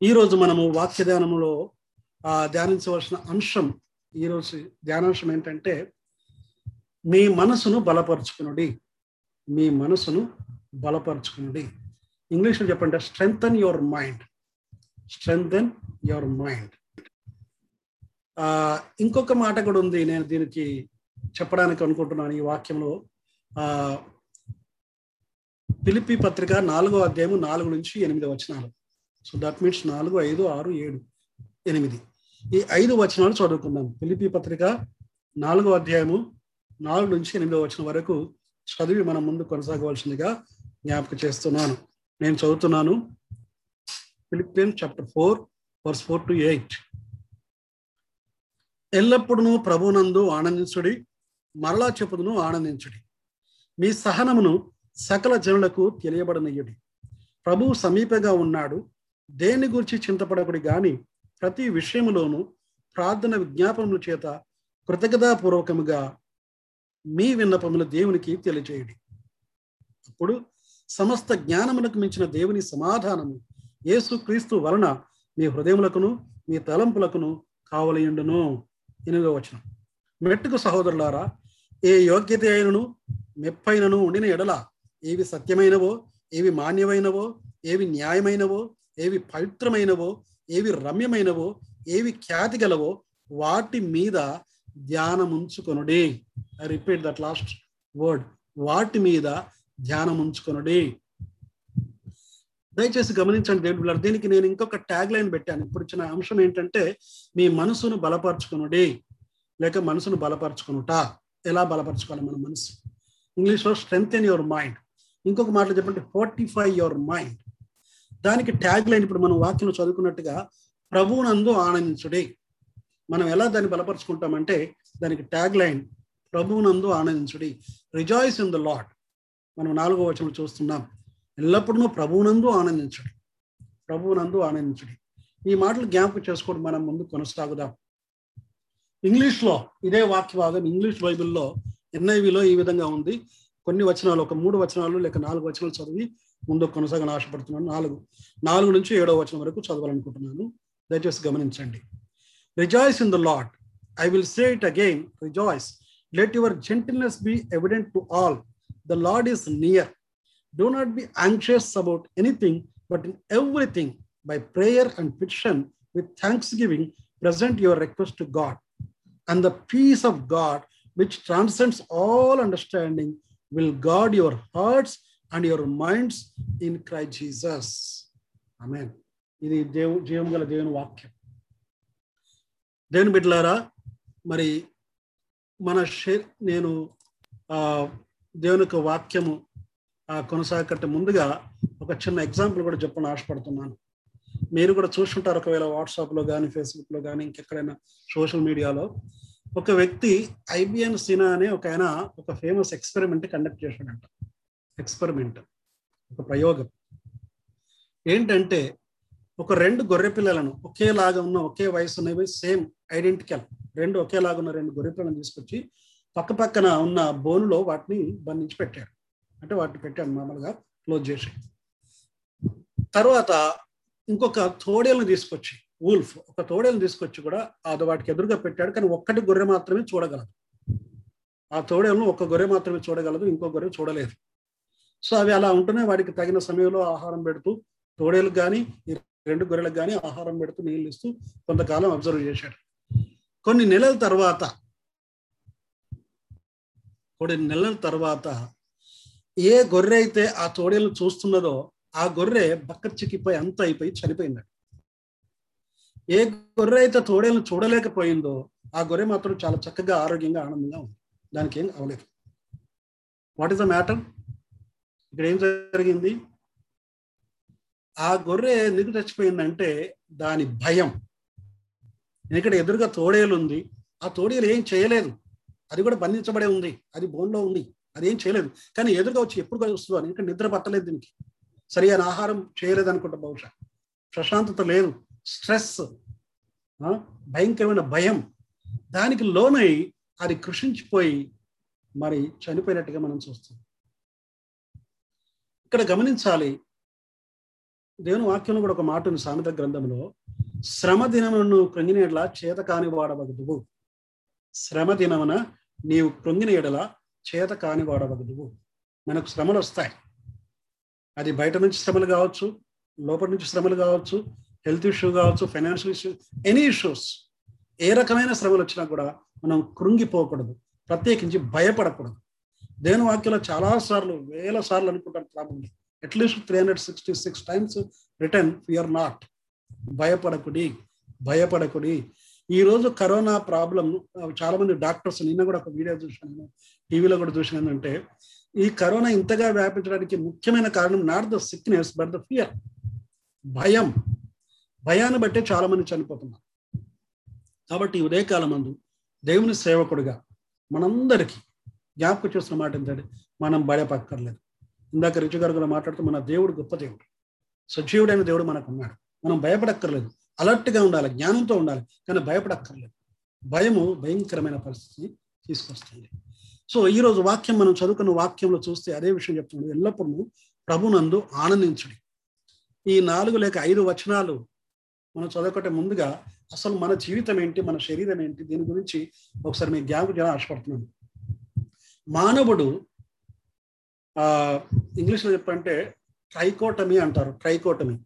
ఈ రోజు మనము వాక్య ధ్యానంలో ఆ ధ్యానించవలసిన అంశం ఈ రోజు ధ్యానాంశం ఏంటంటే మీ మనసును బలపరుచుకునుడి. మీ మనసును బలపరుచుకునుడి. ఇంగ్లీష్లో చెప్పండి strengthen your mind strengthen your mind ఇంకొక మాట కూడా ఉంది నేను దీనికి చెప్పడానికి అనుకుంటున్నాను ఈ వాక్యంలో. పిలిపి పత్రిక నాలుగో అధ్యాయము నాలుగు నుంచి ఎనిమిది వచనాలు. సో దట్ మీన్స్ నాలుగు ఐదు ఆరు ఏడు ఎనిమిది. ఈ ఐదు వచనాలు చదువుకుందాం. పిలిపి పత్రిక నాలుగో అధ్యాయము నాలుగు నుంచి ఎనిమిదో వచనం వరకు చదివి మనం ముందు కొనసాగవలసిందిగా జ్ఞాపక చేస్తున్నాను. నేను చదువుతున్నాను. Philippian chapter four verse four to eight ఎల్లప్పుడూ ప్రభునందు ఆనందించుడి మరలా చెప్పుదును ఆనందించుడి. మీ సహనమును సకల జనులకు తెలియబడనయ్యుడి ప్రభు సమీపంగా ఉన్నాడు దేని గురించి చింతపడకుడి గాని ప్రతి విషయములోనూ ప్రార్థన విజ్ఞాపనముల చేత కృతజ్ఞతాపూర్వకముగా మీ విన్నపములు దేవునికి తెలియజేయుడి అప్పుడు సమస్త జ్ఞానములకు మించిన దేవుని సమాధానము యేసు క్రీస్తు వలన మీ హృదయములకును మీ తలంపులకును కావలయుండును. ఎనిమిదో వచనం. మెట్టుకు సహోదరులారా ఏ యోగ్యత అయినను మెప్పైనను ఉండిన ఎడల ఏవి సత్యమైనవో ఏవి మాన్యమైనవో ఏవి న్యాయమైనవో ఏవి పవిత్రమైనవో ఏవి రమ్యమైనవో ఏవి ఖ్యాతి గలవో వాటి మీద ధ్యానముంచుకొనుడి. I repeat that last word వాటి మీద ధ్యానముంచుకొనుడి. దయచేసి గమనించండి దేవుడు బిడ్డలారా, దీనికి నేను ఇంకొక ట్యాగ్ లైన్ పెట్టాను. ఇప్పుడు ఇచ్చిన అంశం ఏంటంటే మీ మనసును బలపరచుకునుడి. లేక మనసును బలపరచుకునుట. ఎలా బలపరచుకోవాలి మన మనసు? ఇంగ్లీష్లో స్ట్రెంగ్త్ ఇన్ యువర్ మైండ్ ఇంకొక మాటలు చెప్పండి ఫోర్టిఫై యువర్ మైండ్ దానికి ట్యాగ్ లైన్ ఇప్పుడు మనం వాక్యం చదువుకున్నట్టుగా ప్రభువునందు ఆనందించుడే. మనం ఎలా దాన్ని బలపరుచుకుంటామంటే దానికి ట్యాగ్ లైన్ ప్రభువునందు ఆనందించుడి. రిజాయిస్ ఇన్ ద లాడ్ మనం నాలుగో వచనం చూస్తున్నాం. ఎల్లప్పుడూ ప్రభువునందు ఆనందించుడి. ప్రభువునందు ఆనందించుడి. ఈ మాటలు జ్ఞాపకం చేసుకోవడం మనం ముందు కొనసాగుదాం. ఇంగ్లీష్లో ఇదే వాక్య ఇంగ్లీష్ బైబిల్లో ఎన్ఐవిలో ఈ విధంగా ఉంది. కొన్ని వచనాలు ఒక మూడు వచనాలు లేక నాలుగు వచనాలు చదివి ముందు కొనసాగని ఆశపడుతున్నాను. నాలుగు నాలుగు నుంచి ఏడో వచనం వరకు చదవాలనుకుంటున్నాను. దయచేసి గమనించండి. Rejoice in the Lord I will say it again rejoice let your gentleness be evident to all the Lord is near do not be anxious about anything but in everything by prayer and petition with thanksgiving present your request to God, and the peace of God, which transcends all understanding, will guard your hearts and your minds in cry Jesus amen ఇది దేవు జీవం గల దేవుని వాక్యం. దేవుని బిడ్డలారా మరి మన షే నేను దేవుని యొక్క వాక్యము కొనసాగట్టే ముందుగా ఒక చిన్న ఎగ్జాంపుల్ కూడా చెప్పని ఆశపడుతున్నాను. మీరు కూడా చూస్తుంటారు ఒకవేళ వాట్సాప్లో కానీ ఫేస్బుక్లో కానీ ఇంకెక్కడైనా సోషల్ మీడియాలో. ఒక వ్యక్తి ఐబిఎన్ సినా అనే ఒక ఆయన ఒక ఫేమస్ ఎక్స్పెరిమెంట్ కండక్ట్ చేశాడంట. ఎక్స్పెరిమెంట్ ఒక ప్రయోగం. ఏంటంటే ఒక రెండు గొర్రె పిల్లలను ఒకేలాగా ఉన్న ఒకే వయసు ఉన్నవి సేమ్ ఐడెంటికల్ రెండు ఒకేలాగా ఉన్న రెండు గొర్రె పిల్లలను తీసుకొచ్చి పక్క పక్కన ఉన్న బోనులో వాటిని బంధించి పెట్టాడు అంటే వాటిని పెట్టాడు మామూలుగా క్లోజ్ చేసి. తర్వాత ఇంకొక తోడేలను తీసుకొచ్చి వూల్ఫ్ ఒక తోడేలను తీసుకొచ్చి కూడా అది వాటికి ఎదురుగా పెట్టాడు కానీ ఒక్కటి గొర్రె మాత్రమే చూడగలదు. ఆ తోడేలను ఒక గొర్రె మాత్రమే చూడగలదు ఇంకో గొర్రె చూడలేదు. సో అవి అలా ఉంటూనే వాటికి తగిన సమయంలో ఆహారం పెడుతూ తోడేలకు కానీ ఈ రెండు గొర్రెలకు కానీ ఆహారం పెడుతూ నీళ్ళు ఇస్తూ కొంతకాలం అబ్జర్వ్ చేశాడు. కొన్ని నెలల తర్వాత కొన్ని నెలల తర్వాత ఏ గొర్రె అయితే ఆ తోడేలు చూస్తున్నదో ఆ గొర్రె బక్క చిక్కిపోయి అంత అయిపోయి చనిపోయిందట ఏ గొర్రె అయితే తోడేలను చూడలేకపోయిందో ఆ గొర్రె మాత్రం చాలా చక్కగా ఆరోగ్యంగా ఆనందంగా ఉంది. దానికి ఏం అవలేదు వాట్ ఇస్ ద మ్యాటర్ ఇక్కడ ఏం జరిగింది? ఆ గొర్రె ఎందుకు చచ్చిపోయిందంటే దాని భయం. ఇక్కడ ఎదురుగా తోడేలు ఉంది. ఆ తోడేలు ఏం చేయలేదు. అది కూడా బంధించబడే ఉంది. అది బోన్లో ఉంది. అది ఏం చేయలేదు. కానీ ఎదురుగా వచ్చి ఎప్పుడు వస్తుందో అని ఇంకా నిద్ర పట్టలేదు దీనికి. సరి అయిన ఆహారం చేయలేదు అనుకుంటా బహుశా. ప్రశాంతత లేదు. స్ట్రెస్ భయంకరమైన భయం. దానికి లోనై అది కృషించిపోయి మరి చనిపోయినట్టుగా మనం చూస్తాం. ఇక్కడ గమనించాలి. దేవుని వాక్యంలో కూడా ఒక మాట ఉంది సామెత గ్రంథంలో శ్రమ దినమును కృంగిన ఎడల చేత కాని వాడవగదువు. శ్రమ దినమున నీవు కృంగిన ఎడల చేత కాని వాడవగదువు. మనకు శ్రమలు వస్తాయి. అది బయట నుంచి శ్రమలు కావచ్చు లోపల నుంచి శ్రమలు కావచ్చు హెల్త్ ఇష్యూ కావచ్చు ఫైనాన్షియల్ ఇష్యూ ఎనీ ఇష్యూస్ ఏ రకమైన శ్రమలు వచ్చినా కూడా మనం కృంగిపోకూడదు ప్రత్యేకించి భయపడకూడదు. దేవుని వాక్యంలో చాలా సార్లు వేల సార్లు అనుకుంటాను problem at least three hundred sixty six times return fear not భయపడకుడి భయపడకుడి. ఈ రోజు కరోనా ప్రాబ్లం చాలా మంది డాక్టర్స్ నిన్న కూడా ఒక వీడియో చూశాను టీవీలో కూడా చూసాను ఏంటంటే ఈ కరోనా ఇంతగా వ్యాపించడానికి ముఖ్యమైన కారణం not the sickness but the fear భయం. భయాన్ని బట్టే చాలా మంది చనిపోతున్నారు. కాబట్టి ఉదయకాలం మందు దేవుని సేవకుడిగా మనందరికీ జ్ఞాపకం చూసిన మాట ఏంటంటే మనం భయపక్కర్లేదు ఇందాక రిచు గారు కూడా మాట్లాడుతూ మన దేవుడు గొప్ప దేవుడు. సజీవుడైన దేవుడు మనకు ఉన్నాడు మనం భయపడక్కర్లేదు. అలర్ట్గా ఉండాలి. జ్ఞానంతో ఉండాలి. కానీ భయపడక్కర్లేదు. భయము భయంకరమైన పరిస్థితిని తీసుకొస్తుంది. సో ఈ రోజు వాక్యం మనం చదువుకున్న వాక్యంలో చూస్తే అదే విషయం చెప్తున్నాడు. ఎల్లప్పుడూ ప్రభునందు ఆనందించుడి. ఈ నాలుగు లేక ఐదు వచనాలు మనం చదవకటే ముందుగా అసలు మన జీవితం ఏంటి మన శరీరం ఏంటి దీని గురించి ఒకసారి మీ జ్ఞాపకం చాలా ఆశపడుతున్నాను. మానవుడు ఇంగ్లీష్లో చెప్పంటే ట్రైకోటమీ అంటారు. ట్రైకోటమీ.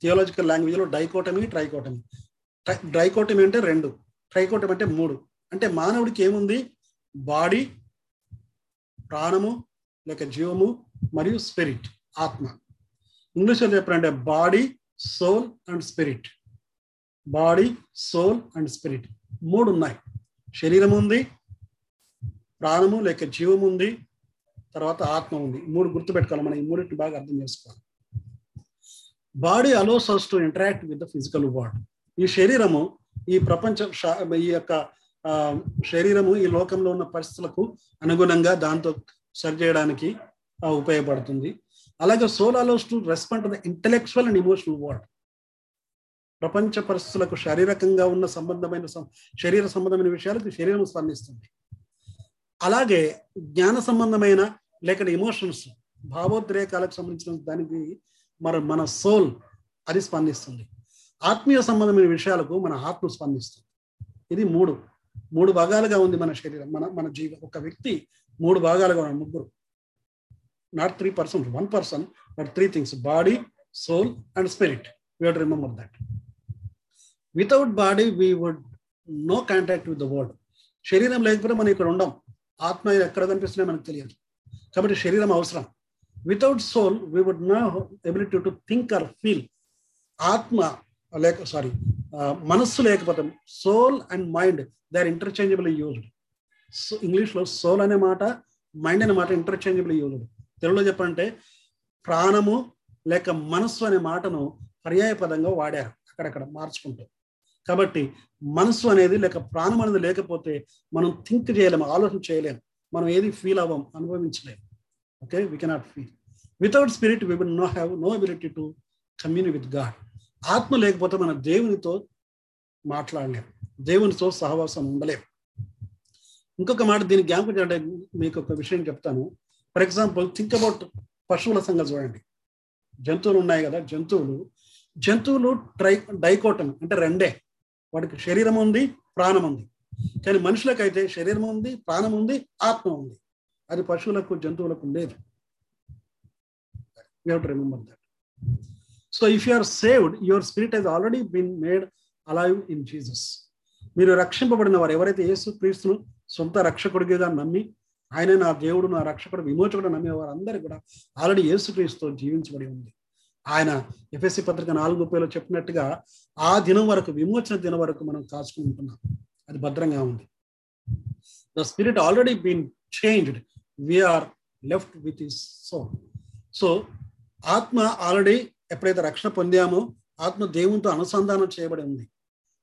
థియోలాజికల్ లాంగ్వేజ్లో డైకోటమీ ట్రైకోటమీ. డ్రైకోటమీ అంటే రెండు. ట్రైకోటమీ అంటే మూడు. అంటే మానవుడికి ఏముంది? బాడీ ప్రాణము లేక జీవము మరియు స్పిరిట్ ఆత్మ. ఇంగ్లీష్లో చెప్పాలంటే body soul and spirit. Body soul and spirit. మూడు ఉన్నాయి. శరీరం ఉంది ప్రాణము లేక జీవం ఉంది తర్వాత ఆత్మ ఉంది. మూడు గుర్తుపెట్టుకోవాలి. మనం ఈ మూడింటిని బాగా అర్థం చేసుకోవాలి. Body allows us to interact with the physical world ఈ శరీరము ఈ ప్రపంచ ఈ యొక్క శరీరము ఈ లోకంలో ఉన్న పరిస్థితులకు అనుగుణంగా దాంతో సరి చేయడానికి ఉపయోగపడుతుంది. అలాగే soul allows to respond to the intellectual and emotional world ప్రపంచ పరిస్థితులకు శారీరకంగా ఉన్న సంబంధమైన శరీర సంబంధమైన విషయాలకు శరీరం స్పందిస్తుంది. అలాగే జ్ఞాన సంబంధమైన లేక ఇమోషన్స్ భావోద్రేకాలకు సంబంధించిన దానికి మన మన సోల్ అది స్పందిస్తుంది. ఆత్మీయ సంబంధమైన విషయాలకు మన ఆత్మ స్పందిస్తుంది. ఇది మూడు. మూడు భాగాలుగా ఉంది మన శరీరం. మన మన జీవ ఒక వ్యక్తి మూడు భాగాలుగా ఉన్న ముగ్గురు. Not three person one person but three things body soul and spirit we'd remember that without body we would no contact with the world శరీరం లేకపోతే మనం ఇక్కడ ఉండం. ఆత్మ ఎక్కడ కనిపిస్తున్నాయో మనకు తెలియదు. కాబట్టి శరీరం అవసరం. Without soul we would no ability to think or feel ఆత్మ లేక సారీ మనస్సు లేకపోతే soul and mind they are interchangeable used so ఇంగ్లీష్లో సోల్ అనే మాట మైండ్ అనే మాట ఇంటర్చేంజబుల్ యూజ్డ్ తెలుగులో చెప్పంటే ప్రాణము లేక మనస్సు అనే మాటను పర్యాయ పదంగా వాడారు. అక్కడక్కడ మార్చుకుంటూ. కాబట్టి మనస్సు అనేది లేక ప్రాణం అనేది లేకపోతే మనం థింక్ చేయలేము ఆలోచన చేయలేము మనం ఏది ఫీల్ అవ్వం అనుభవించలేము okay we cannot feel without spirit we will no have no ability to commune with God ఆత్మ లేకపోతే మన దేవునితో మాట్లాడలేము దేవునితో సహవాసం ఉండలేము ఇంకొక మాట దీని జ్ఞాపకం అంటే మీకు ఒక విషయం చెప్తాను. ఫర్ ఎగ్జాంపుల్ థింక్ అబౌట్ పశువుల సంగతి చూడండి. జంతువులు ఉన్నాయి కదా జంతువులు. జంతువులు ట్రై డైకోటం అంటే రెండే. వాడికి శరీరం ఉంది ప్రాణం ఉంది. కానీ మనుషులకైతే శరీరం ఉంది ప్రాణం ఉంది ఆత్మ ఉంది. అది పశువులకు జంతువులకు లేదు to remember that so if you are saved your spirit he's already been made alive in Jesus మీరు రక్షింపబడిన వారు ఎవరైతే యేసు క్రీస్తును సొంత రక్షకుడిగా నమ్మి ఆయన నా దేవుడు నా రక్షకుడు విమోచకుడు నమ్మే వారందరూ కూడా ఆల్రెడీ యేసుక్రీస్తుతో జీవించబడి ఉంది. ఆయన ఎఫ్ఎస్సి పత్రిక నాలుగు ముప్పైలో చెప్పినట్టుగా ఆ దినం వరకు విమోచన దినం వరకు మనం కాచుకుని ఉంటున్నాం. అది భద్రంగా ఉంది. The spirit already been changed we're left with is so so ఆత్మ ఆల్రెడీ ఎప్పుడైతే రక్షణ పొందామో ఆత్మ దేవునితో అనుసంధానం చేయబడి ఉంది.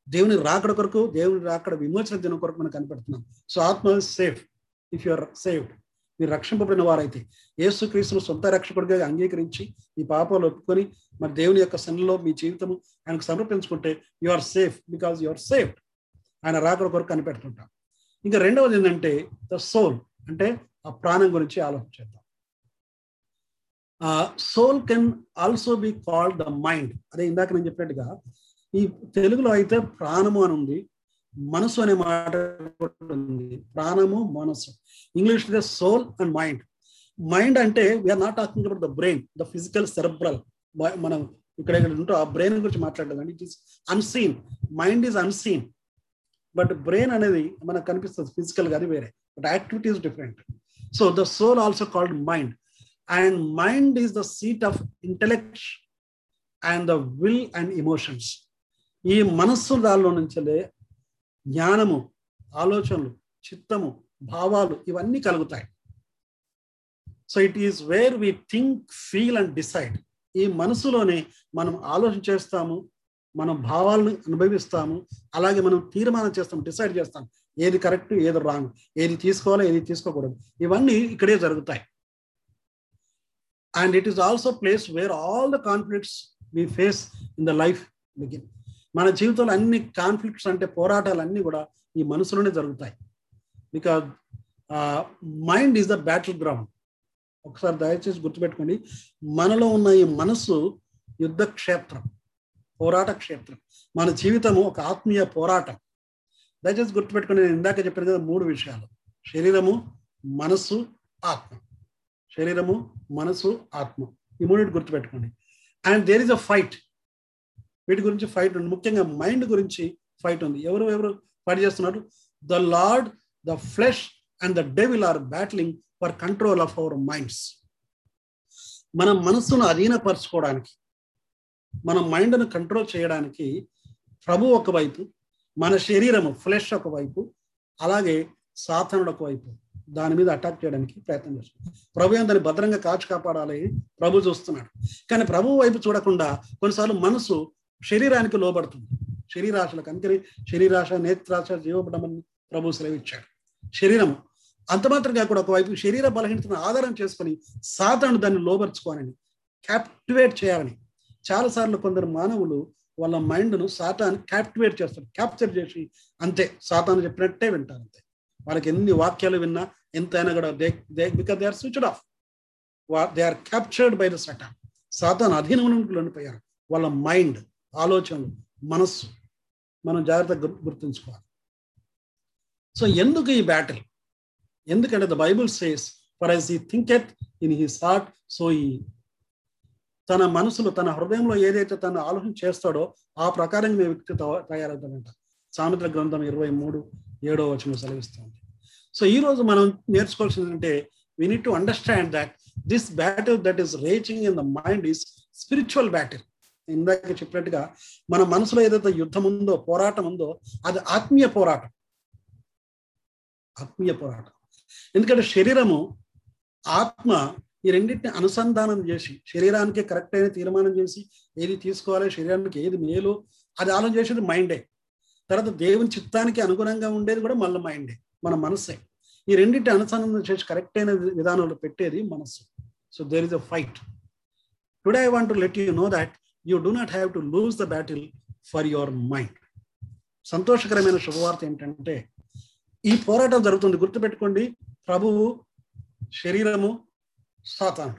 దేవుని రాకడ కొరకు దేవుని రాకడ విమోచన దినం కొరకు మనం కనిపెడుతున్నాం. సో ఆత్మ సేఫ్ ఇఫ్ యువర్ సేఫ్డ్ మీరు రక్షింపబడిన వారైతే యేసుక్రీస్తును సొంత రక్షకుడిగా అంగీకరించి ఈ పాపాలు ఒప్పుకొని మరి దేవుని యొక్క సన్నిలో మీ జీవితము ఆయనకు సమర్పించుకుంటే you are safe because you are safe ఆయన రాకడ కొరకు కనిపెడుతుంటాం. ఇంకా రెండవది ఏంటంటే ద సోల్ అంటే ఆ ప్రాణం గురించి ఆలోచించేద్దాం soul can also be called the mind అదే ఇందాక నేను చెప్పినట్టుగా ఈ తెలుగులో అయితే ప్రాణము అని ఉంది. మనసు అనే మాట ఉంది. ప్రాణము మనసు. English the soul and mind mind అంటే we're not talking about the brain the physical cerebral మనం ఇక్కడ ఇక్కడ ఉంటూ ఆ బ్రెయిన్ గురించి మాట్లాడలేదు it is unseen mind is unseen but brain అనేది మనకు కనిపిస్తుంది ఫిజికల్ కానీ వేరే. But activity different so the soul also called mind and mind is the seat of intellect and the will and emotions ఈ మనస్సు దానిలో నుంచే జ్ఞానము ఆలోచనలు చిత్తము భావాలు ఇవన్నీ కలుగుతాయి. So it is where we think feel and decide ఈ మనసులోనే మనం ఆలోచన చేస్తాము మనం భావాలను అనుభవిస్తాము అలాగే మనం తీర్మానం చేస్తాం డిసైడ్ చేస్తాం. ఏది కరెక్ట్ ఏది రాంగ్ ఏది తీసుకోవాలో ఏది తీసుకోకూడదు. ఇవన్నీ ఇక్కడే జరుగుతాయి. And it is also place where all the conflicts we face in the life begin మన జీవితంలో అన్ని కాన్ఫ్లిక్ట్స్ అంటే పోరాటాలు అన్నీ కూడా ఈ మనసులోనే జరుగుతాయి. Because mind is the battleground ఒకసారి దయచేసి గుర్తుపెట్టుకోండి. మనలో ఉన్న ఈ మనసు యుద్ధ క్షేత్రం పోరాట క్షేత్రం మన జీవితము ఒక ఆత్మీయ పోరాటం. దయచేసి గుర్తుపెట్టుకుని నేను ఇందాక చెప్పాను కదా మూడు విషయాలు. శరీరము మనస్సు ఆత్మ. శరీరము మనసు ఆత్మ. ఈ మూడింటి గుర్తుపెట్టుకోండి. And there is a fight వీటి గురించి ఫైట్ ఉంది. ముఖ్యంగా మైండ్ గురించి ఫైట్ ఉంది. ఎవరు ఎవరు ఫైట్ చేస్తున్నారు? The Lord the flesh and the devil are battling for control of our minds మన మనస్సును అధీనపరచుకోవడానికి మన మైండ్ను కంట్రోల్ చేయడానికి ప్రభు ఒకవైపు మన శరీరము ఫ్లెష్ ఒకవైపు అలాగే సాధనుడు ఒకవైపు దాని మీద అటాక్ చేయడానికి ప్రయత్నం చేస్తున్నాడు ప్రభు దాన్ని భద్రంగా కాచి కాపాడాలి ప్రభు చూస్తున్నాడు. కానీ ప్రభు వైపు చూడకుండా కొన్నిసార్లు మనసు శరీరానికి లోబడుతుంది. శరీరాశలకు అందుకని శరీరాశ నేత్రాశ జీవపడమని ప్రభు సెలవిచ్చాడు. శరీరం అంత మాత్రం కాకుండా ఒకవైపు శరీర బలహీనతను ఆధారం చేసుకొని సాతాను దాన్ని లోబర్చుకోవాలని క్యాప్టివేట్ చేయాలని చాలాసార్లు కొందరు మానవులు వాళ్ళ మైండ్ను సాతాన్ని క్యాప్టివేట్ చేస్తారు. క్యాప్చర్ చేసి అంతే సాతాను చెప్పినట్టే వింటారు అంతే. వాళ్ళకి ఎన్ని వాక్యాలు విన్నా ఎంతైనా కూడా they they because they are switched off they are captured by the సటా Satan అధీనంలోకి వెళ్ళిపోయారు వాళ్ళ మైండ్ ఆలోచనలు మనస్సు మనం జాగ్రత్తగా గుర్తుంచుకోవాలి. సో ఎందుకు ఈ బ్యాటిల్ ఎందుకంటే the Bible says for as he thinketh in his heart so ఈ తన మనసులో తన హృదయంలో ఏదైతే తను ఆలోచన చేస్తాడో ఆ ప్రకారంగా మేము వ్యక్తి తయారవుతామంట. సామెతల గ్రంథం ఇరవై మూడు ఏడో వచనం సెలవిస్తుంది. సో ఈ రోజు మనం నేర్చుకోవాల్సింది అంటే we need to understand that this battle that is raging in the mind is spiritual battle ఇందాక చెప్పినట్టుగా మన మనసులో ఏదైతే యుద్ధం ఉందో పోరాటం ఉందో అది ఆత్మీయ పోరాటం. ఆత్మీయ పోరాటం. ఎందుకంటే శరీరము ఆత్మ ఈ రెండింటిని అనుసంధానం చేసి శరీరానికి కరెక్ట్ అయిన తీర్మానం చేసి ఏది తీసుకోవాలి శరీరానికి ఏది మేలు అది ఆలోచన చేసేది మైండే. తర్వాత దేవుని చిత్తానికి అనుగుణంగా ఉండేది కూడా మళ్ళీ మైండే మన మనస్సే ఈ రెండింటి అనుసంధానం చేసి కరెక్ట్ అయిన విధానంలో పెట్టేది మనస్సు so there is a fight today I want to let you know that you do not have to lose the battle for your mind సంతోషకరమైన శుభవార్త ఏంటంటే ఈ పోరాటం జరుగుతుంది. గుర్తుపెట్టుకోండి ప్రభువు శరీరము సాతాను.